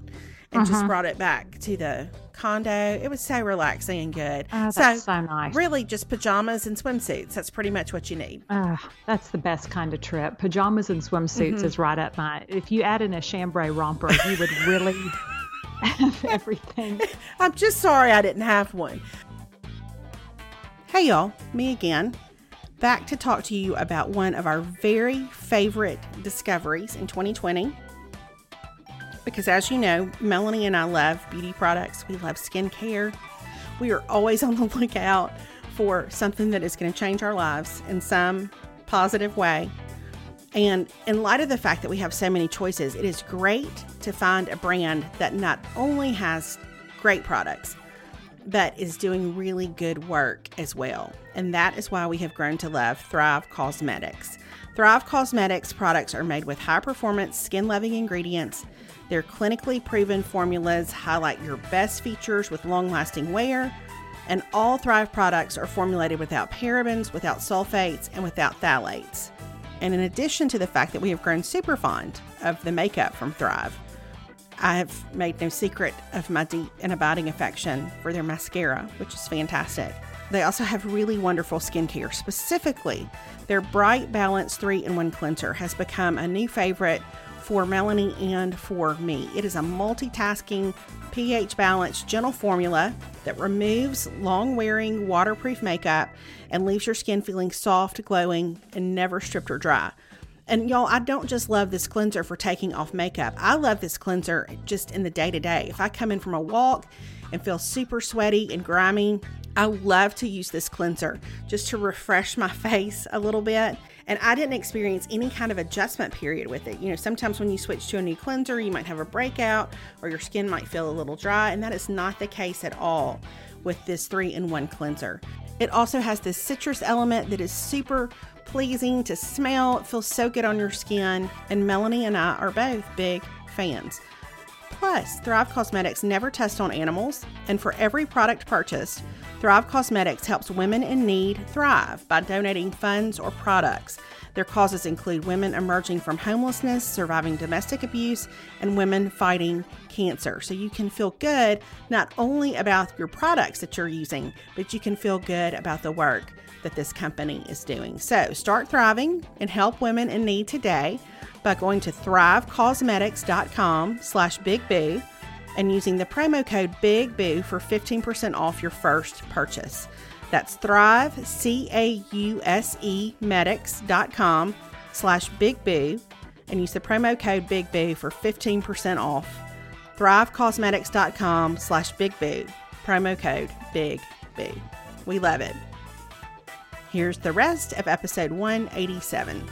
and just brought it back to the condo. It was so relaxing and good. Oh, that's so nice. really, just pajamas and swimsuits. That's pretty much what you need. Ah, that's the best kind of trip. Pajamas and swimsuits Mm-hmm. is right up my. If you add in a chambray romper, you would really have everything. I'm just sorry I didn't have one. Hey, y'all, me again. Back to talk to you about one of our very favorite discoveries in 2020. Because as you know, Melanie and I love beauty products, we love skincare. We are always on the lookout for something that is going to change our lives in some positive way. And in light of the fact that we have so many choices, it is great to find a brand that not only has great products, but is doing really good work as well. And that is why we have grown to love Thrive Causemetics. Thrive Causemetics products are made with high performance, skin loving ingredients. Their clinically proven formulas highlight your best features with long lasting wear. And all Thrive products are formulated without parabens, without sulfates, and without phthalates. And in addition to the fact that we have grown super fond of the makeup from Thrive, I have made no secret of my deep and abiding affection for their mascara, which is fantastic. They also have really wonderful skincare. Specifically, their Bright Balance 3 in 1 cleanser has become a new favorite for Melanie and for me. It is a multitasking, pH balanced, gentle formula that removes long wearing, waterproof makeup and leaves your skin feeling soft, glowing, and never stripped or dry. And y'all, I don't just love this cleanser for taking off makeup. I love this cleanser just in the day to day. If I come in from a walk and feel super sweaty and grimy, I love to use this cleanser just to refresh my face a little bit. And I didn't experience any kind of adjustment period with it. You know, sometimes when you switch to a new cleanser, you might have a breakout or your skin might feel a little dry, and that is not the case at all with this three in one cleanser. It also has this citrus element that is super pleasing to smell. It feels so good on your skin, and Melanie and I are both big fans. Plus, Thrive Causemetics never test on animals, and for every product purchased, Thrive Causemetics helps women in need thrive by donating funds or products. Their causes include women emerging from homelessness, surviving domestic abuse, and women fighting cancer. So you can feel good not only about your products that you're using, but you can feel good about the work that this company is doing. So start thriving and help women in need today by going to thrivecausemetics.com slash bigboo and using the promo code BIGBOO for 15% off your first purchase. That's thrive, C-A-U-S-E, medics.com slash bigboo and use the promo code BIGBOO for 15% off. thrivecausemetics.com slash bigboo, promo code BIGBOO. We love it. Here's the rest of episode 187.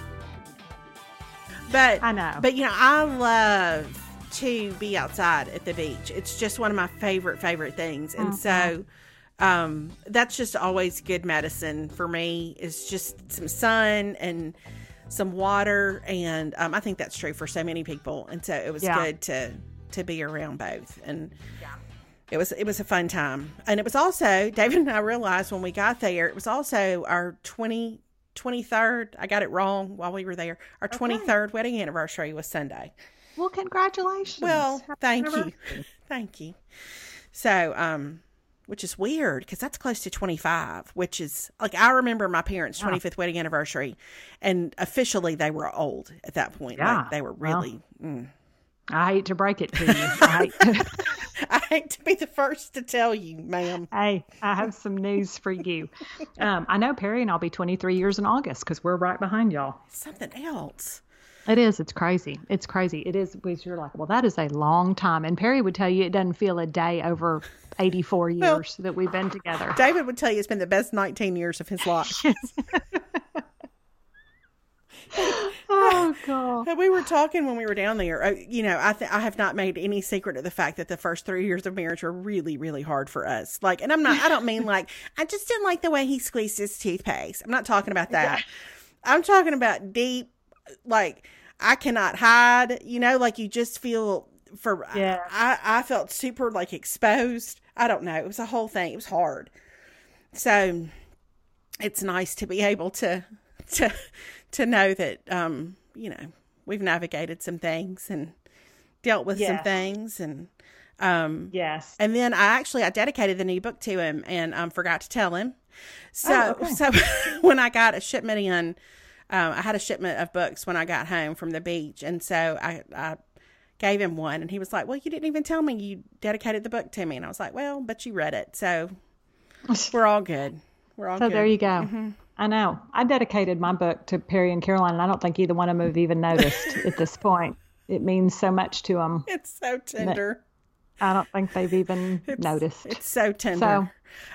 But I know. But you know, I love to be outside at the beach. It's just one of my favorite favorite things, and so um, that's just always good medicine for me. Is just some sun and some water, and um, I think that's true for so many people. And so it was Yeah. good to to be around both, and it was it was a fun time. And it was also David and I realized when we got there, it was also our 20, 23rd. I got it wrong while we were there. Our twenty third wedding anniversary was Sunday. Well, congratulations. Well, Happy thank you. Thank you. So, um, which is weird because that's close to 25, which is like I remember my parents' 25th wedding anniversary, and officially they were old at that point. Yeah. Like they were Well. really. mm. I hate to break it to you. I hate I hate to be the first to tell you, ma'am. Hey, I have some news for you. Um, I know Perry and I'll be 23 years in August because we're right behind y'all. Something else. It is. It's crazy. It's crazy. It is. Because you're like, well, that is a long time. And Perry would tell you it doesn't feel a day over 84 years that we've been together. David would tell you it's been the best 19 years of his life. Oh, God. We were talking when we were down there. uh, You know, I th- I have not made any secret of the fact that the first three years of marriage were really, really hard for us. Like, and I'm not. I don't mean like I just didn't like the way he squeezed his toothpaste. I'm not talking about that. I'm talking about deep, like I cannot hide. You know, like you just feel for. Yeah. I I felt super like exposed. I don't know. It was a whole thing. It was hard. So it's nice to be able to to to know that um you know we've navigated some things and dealt with some things and um Yes. and then I actually I dedicated the new book to him and um forgot to tell him. So Oh, okay. so when I got a shipment in, um, I had a shipment of books when I got home from the beach, and so I I gave him one, and he was like, "Well, you didn't even tell me you dedicated the book to me," and I was like, "Well, but you read it, so we're all good. We're all So good." there you go. I know. I dedicated my book to Perry and Caroline, and I don't think either one of them have even noticed at this point. It means so much to them. It's so tender. I don't think they've even It's, noticed. It's so tender. So, um,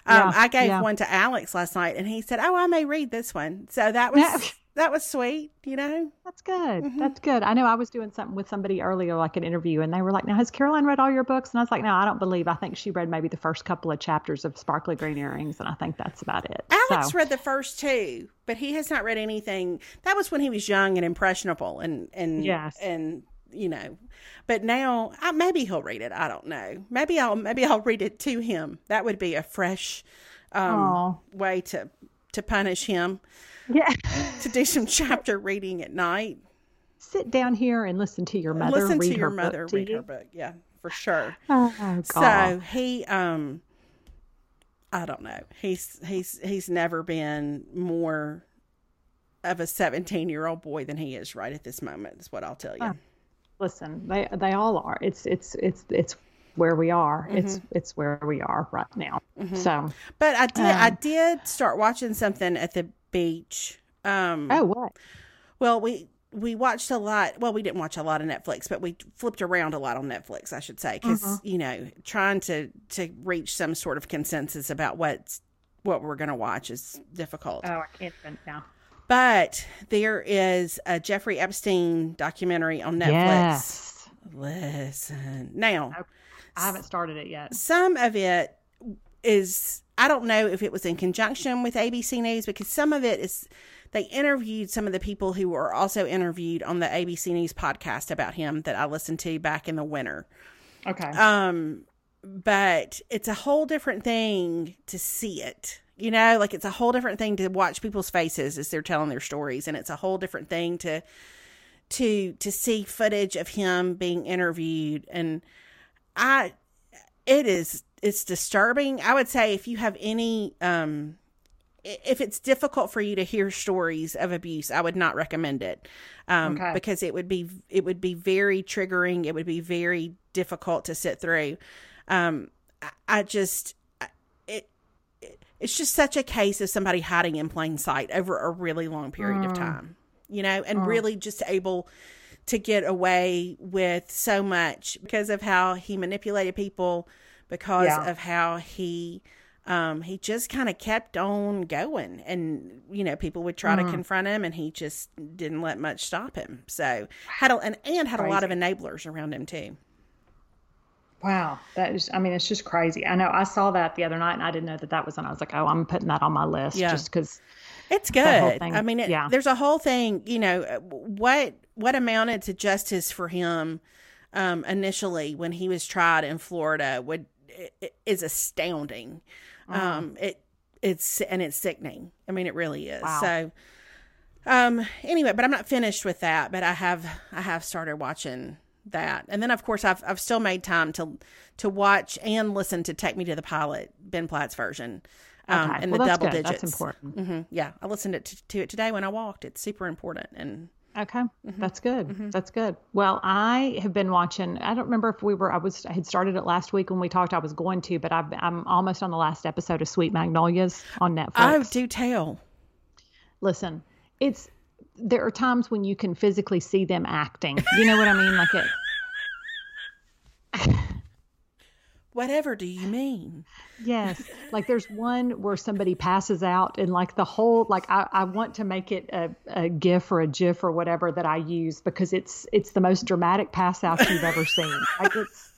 yeah, I gave yeah. one to Alex last night, and he said, "Oh, I may read this one." So that was that was sweet, you know. That's good. Mm-hmm. That's good. I know I was doing something with somebody earlier, like an interview, and they were like, Now, has Caroline read all your books? And I was like, No, I don't believe. I think she read maybe the first couple of chapters of Sparkly Green Earrings, and I think that's about it. Alex so, read the first two, but he has not read anything. That was when he was young and impressionable, and and Yes. and you know. But now, I, maybe he'll read it. I don't know. Maybe I'll maybe I'll read it to him. That would be a fresh um, way to to punish him yeah. to do some chapter reading at night. Sit down here and listen to your mother Listen read to your her mother read you. her book. Yeah, for sure. Oh, God. So he um I don't know. He's he's he's never been more of a 17 year old boy than he is right at this moment is what I'll tell you. listen, they they all are. It's it's it's it's where we are. It's Mm-hmm. it's where we are right now. So, But I did I Um, did start watching something at the beach. Um oh, what? well we we watched a lot. Well, we didn't watch a lot of Netflix, but we flipped around a lot on Netflix, I should say, because Mm-hmm. you know, trying to to reach some sort of consensus about what's what we're going to watch is difficult. Oh, I can't even now. But there is a Jeffrey Epstein documentary on Netflix. Yes. Listen. Now, I haven't started it yet. some of it is, I don't know if it was in conjunction with ABC News because some of it is, they interviewed some of the people who were also interviewed on the ABC News podcast about him that I listened to back in the winter. Okay. Um, but it's a whole different thing to see it. You know, like it's a whole different thing to watch people's faces as they're telling their stories, and it's a whole different thing to to to see footage of him being interviewed. And I, it is it's disturbing. I would say if you have any um if it's difficult for you to hear stories of abuse, I would not recommend it um, Okay. because it would be it would be very triggering. It would be very difficult to sit through. Um, I, I just it, it it's just such a case of somebody hiding in plain sight over a really long period of time, you know, and really just able to get away with so much because of how he manipulated people, because Yeah. of how he um, he just kind of kept on going. And, you know, people would try Mm-hmm. to confront him and he just didn't let much stop him. So, had a, and, and had a lot of enablers around him too. Wow, that is. I mean, it's just crazy. I know. I saw that the other night, and I didn't know that that was on. I was like, oh, I'm putting that on my list Yeah. just because. It's good. I mean, it, yeah. there's a whole thing. You know, uh, what what amounted to justice for him um, initially when he was tried in Florida would is astounding. Uh-huh. Um, it it's and it's sickening. I mean, it really is. Wow. So, um, anyway, but I'm not finished with that. But I have I have started watching that, and then of course I've I've still made time to to watch and listen to Take Me to the Pilot, Ben Platt's version. Um, Okay. in well, the double good. digits. That's important. hmm Yeah, I listened to, to it today when I walked. It's super important, and Okay, Mm-hmm. that's good. That's good. Well, I have been watching. I don't remember if we were. I was. I had started it last week when we talked. I was going to, but I've, I'm almost on the last episode of Sweet Magnolias on Netflix. oh, do tell. Listen, it's there are times when you can physically see them acting. You know what I mean? Like it. Whatever do you mean? Yes. Like there's one where somebody passes out and like the whole like I, I want to make it a, a gif or a gif or whatever that I use because it's it's the most dramatic pass out you've ever seen. Like it's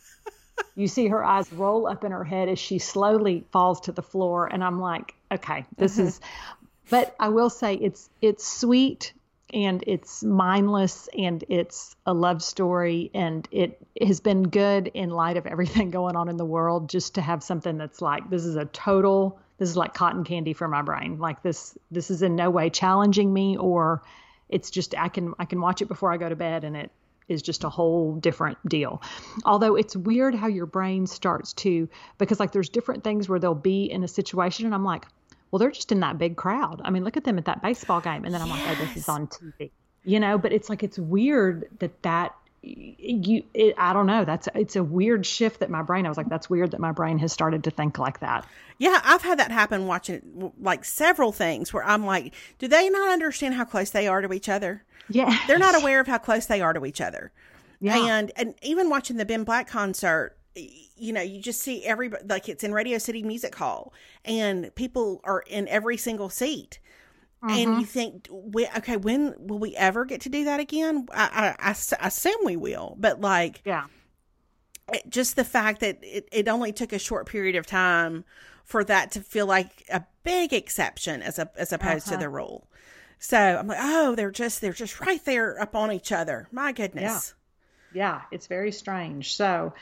you see her eyes roll up in her head as she slowly falls to the floor and I'm like, okay, this is but I will say it's it's sweet and it's mindless and it's a love story and it has been good in light of everything going on in the world just to have something that's like this is a total this is like cotton candy for my brain like this this is in no way challenging me or it's just I can I can watch it before I go to bed and it is just a whole different deal. Although it's weird how your brain starts to because like there's different things where they'll be in a situation and I'm like, well, they're just in that big crowd. I mean, look at them at that baseball game, and then I'm like, oh, this is on TV, you know. But it's like it's weird that that you it, I don't know. That's it's a weird shift that my brain. I was like, that's weird that my brain has started to think like that. Yeah, I've had that happen watching like several things where I'm like, do they not understand how close they are to each other? Yeah, They're not aware of how close they are to each other. Yeah. And and even watching the Ben Platt concert, you know, you just see everybody like it's in Radio City Music Hall, and people are in every single seat. And mm-hmm. you think, we, okay, when will we ever get to do that again? I assume we will, but like, Yeah. it, just the fact that it, it only took a short period of time for that to feel like a big exception as a as opposed to uh-huh. the rule. So I'm like, oh, they're just they're just right there up on each other. My goodness. yeah it's very strange so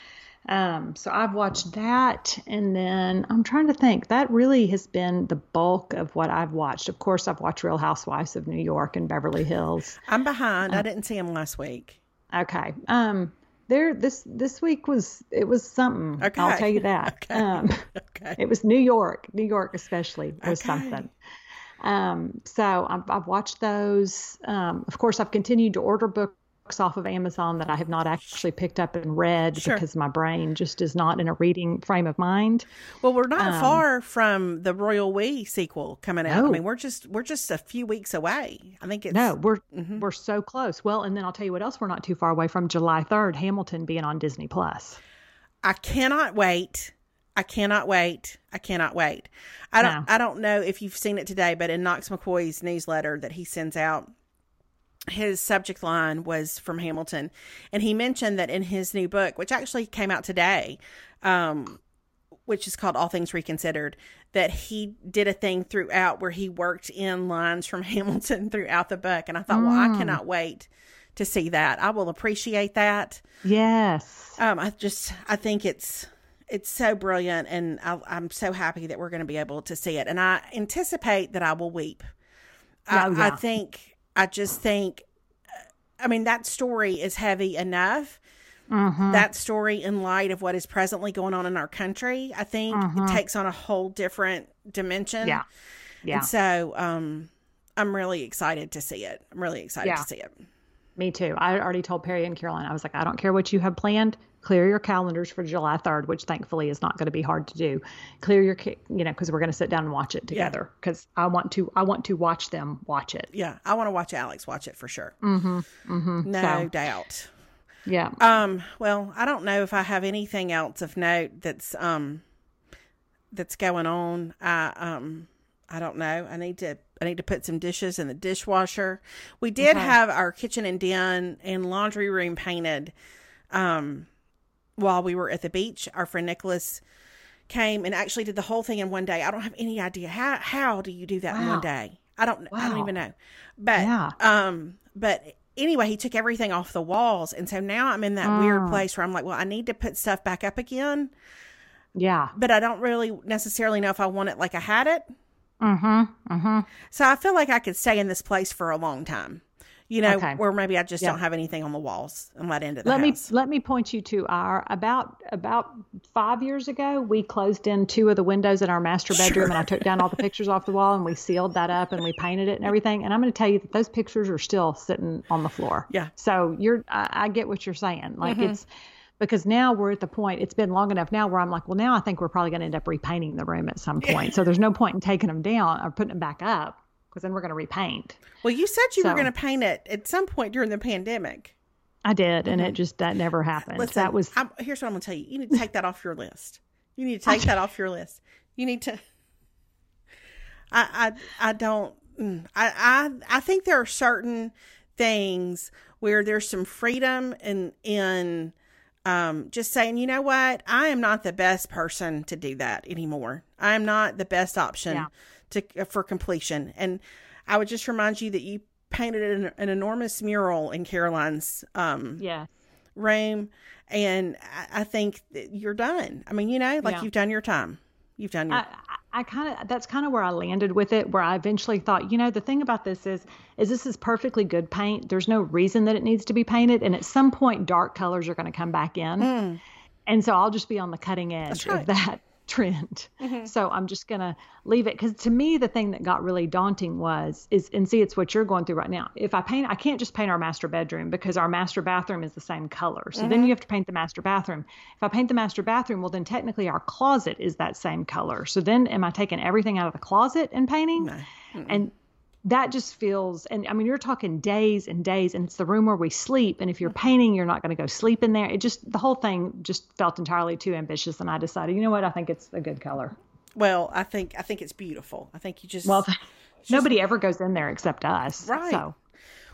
um so i've watched that and then i'm trying to think that really has been the bulk of what i've watched of course i've watched real housewives of new york and beverly hills I'm behind. Uh. I didn't see them last week. okay um there this this week was it was something Okay. i'll tell you that Okay. um Okay. it was new york new york especially was Okay. something um so I've, I've watched those um of course i've continued to order books off of amazon that i have not actually picked up and read Sure. because my brain just is not in a reading frame of mind Well, we're not Um, far from the Royal We sequel coming out. I mean, we're just we're just a few weeks away. I think it's no we're Mm-hmm. we're so close well and then i'll tell you what else we're not too far away from july 3rd hamilton being on disney plus I cannot wait. I cannot wait. I cannot wait. I don't No. I don't know if you've seen it today, but in Knox McCoy's newsletter that he sends out, his subject line was from Hamilton. And he mentioned that in his new book, which actually came out today, um, which is called All Things Reconsidered, that he did a thing throughout where he worked in lines from Hamilton throughout the book. And I thought, well, I cannot wait to see that. I will appreciate that. yes Um, I just I think it's it's so brilliant, and I, I'm so happy that we're going to be able to see it. And I anticipate that I will weep. I, Oh, yeah. I think I just think, I mean, that story is heavy enough. Mm-hmm. That story, in light of what is presently going on in our country, I think it takes on a whole different dimension. Mm-hmm. yeah yeah And so, um, I'm really excited to see it. I'm really excited Yeah. to see it. Me too. I already told Perry and Caroline, I was like, I don't care what you have planned. Clear your calendars for July 3rd, which thankfully is not going to be hard to do. Clear your, you know, because we're going to sit down and watch it together. Because I want to, I want to watch them watch it. Yeah, I want to watch Alex watch it for sure. Mm-hmm. Mm-hmm. No So- doubt. Yeah. Um, well, I don't know if I have anything else of note that's um that's going on. I um I don't know. I need to I need to put some dishes in the dishwasher. We did Okay. have our kitchen and den and laundry room painted um while we were at the beach. Our friend Nicholas came and actually did the whole thing in one day. I don't have any idea how how do you do that in one day? I don't I don't even know. But Yeah. um but anyway, he took everything off the walls and so now I'm in that weird Mm. place where I'm like, well, I need to put stuff back up again, Yeah. but I don't really necessarily know if I want it like I had it. Mm-hmm. Mm-hmm. So I feel like I could stay in this place for a long time. You know, Okay. where maybe I just Yeah. don't have anything on the walls and let into the Let house. me let me point you to our about about five years ago. We closed in two of the windows in our master bedroom, and I took down all the pictures off the wall, and we sealed that up, and we painted it and everything. And I'm going to tell you that those pictures are still sitting on the floor. Yeah. So you're, I, I get what you're saying. Like Mm-hmm. it's because now we're at the point. It's been long enough now where I'm like, well, now I think we're probably going to end up repainting the room at some point. So there's no point in taking them down or putting them back up because then we're going to repaint. well, you said you were going to paint it at some point during the pandemic. I did, and it just that never happened. Mm-hmm. Listen, that was I'm, here's what I'm going to tell you. You need to take that off your list. You need to take that off your list. You need to. I I I don't. mm, I I I think there are certain things where there's some freedom in in um just saying, you know what, I am not the best person to do that anymore. I am not the best option Yeah. To for completion. And I would just remind you that you painted an, an enormous mural in Caroline's um yeah. room and I, I think you're done. I mean, you know, like Yeah. you've done your time. You've done your I, I kind of that's kind of where I landed with it. Where I eventually thought, you know, the thing about this is, is this is perfectly good paint. There's no reason that it needs to be painted, and at some point, dark colors are going to come back in, and so I'll just be on the cutting edge right. of that trend. Mm-hmm. So I'm just going to leave it because to me, the thing that got really daunting was is and see, it's what you're going through right now. If I paint, I can't just paint our master bedroom because our master bathroom is the same color. So Mm-hmm. then you have to paint the master bathroom. If I paint the master bathroom, well, then technically our closet is that same color. So then am I taking everything out of the closet and painting? And that just feels, and I mean, you're talking days and days, and it's the room where we sleep. And if you're mm-hmm. painting, you're not going to go sleep in there. It just, the whole thing just felt entirely too ambitious. And I decided, you know what? I think it's a good color. well, I think I think it's beautiful. I think you just Well, nobody ever goes in there except us. Right. So,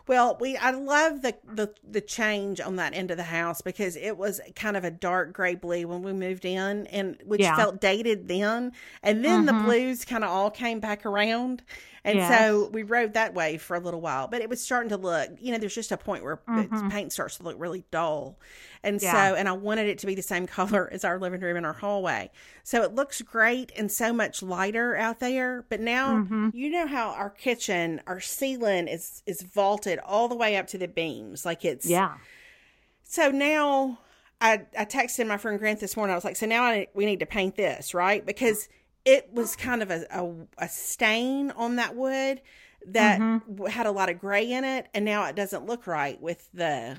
Well, we I love the the the change on that end of the house because it was kind of a dark gray blue when we moved in, and which Yeah. felt dated then, and then the mm-hmm. blues kind of all came back around, and so we rode that wave for a little while. But it was starting to look, you know, there's just a point where the mm-hmm. paint starts to look really dull, and Yeah. so and I wanted it to be the same color as our living room and our hallway, so it looks great and so much lighter out there. But now mm-hmm. you know how our kitchen, our ceiling is is vaulted all the way up to the beams, like it's yeah. so now I I texted my friend Grant this morning. I was like, so now I, we need to paint this, right? Because it was kind of a, a, a stain on that wood that w had a lot of gray in it, and now it doesn't look right with the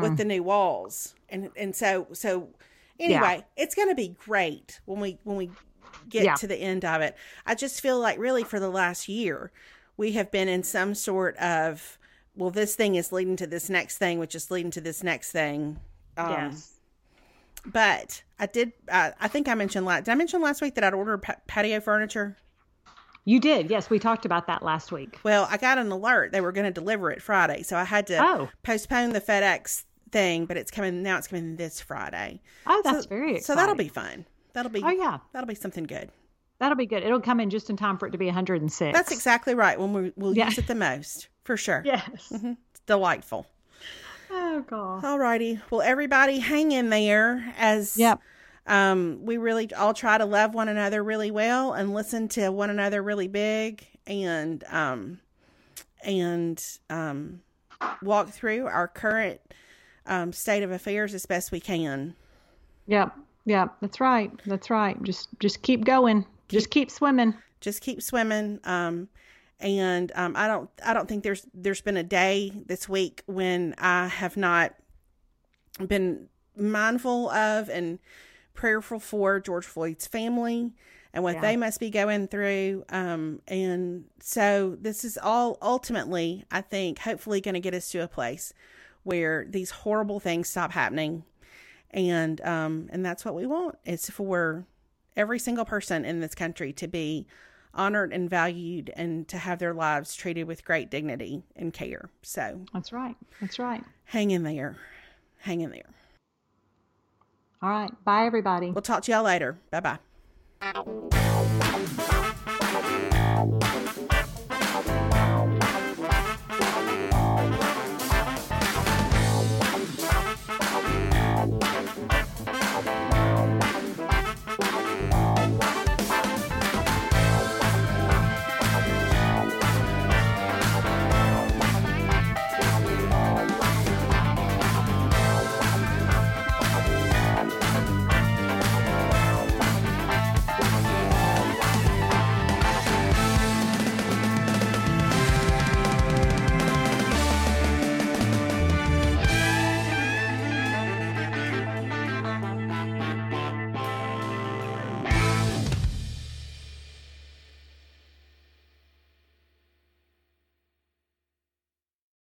with the new walls. And and so so anyway, it's going to be great when we when we get Yeah. to the end of it. I just feel like really for the last year we have been in some sort of well this thing is leading to this next thing which is leading to this next thing. Um, yes. But I did. Uh, I think I mentioned last. Did I mention last week that I'd ordered pa- patio furniture? You did. Yes. We talked about that last week. Well, I got an alert they were going to deliver it Friday, so I had to Oh. postpone the FedEx thing. But it's coming now. It's coming this Friday. Oh, that's so, very exciting. So that'll be fun. That'll be. Oh, yeah. That'll be something good. That'll be good. It'll come in just in time for it to be 106. That's exactly right. When we we'll Yeah. use it the most for sure. Yes. It's delightful. Oh, God. All righty. Well, everybody, hang in there as Yep. um, we really all try to love one another really well and listen to one another really big and um, and um, walk through our current um, state of affairs as best we can. Yep. Yep. That's right. That's right. Just just keep going. Just keep swimming. Just keep swimming. Um, and um, I don't I don't think there's there's been a day this week when I have not been mindful of and prayerful for George Floyd's family and what Yeah. they must be going through. Um, and so this is all ultimately, I think, hopefully going to get us to a place where these horrible things stop happening. And um, and that's what we want. It's for every single person in this country to be honored and valued and to have their lives treated with great dignity and care. So That's right. That's right. Hang in there. Hang in there. All right. Bye everybody. We'll talk to y'all later. Bye-bye.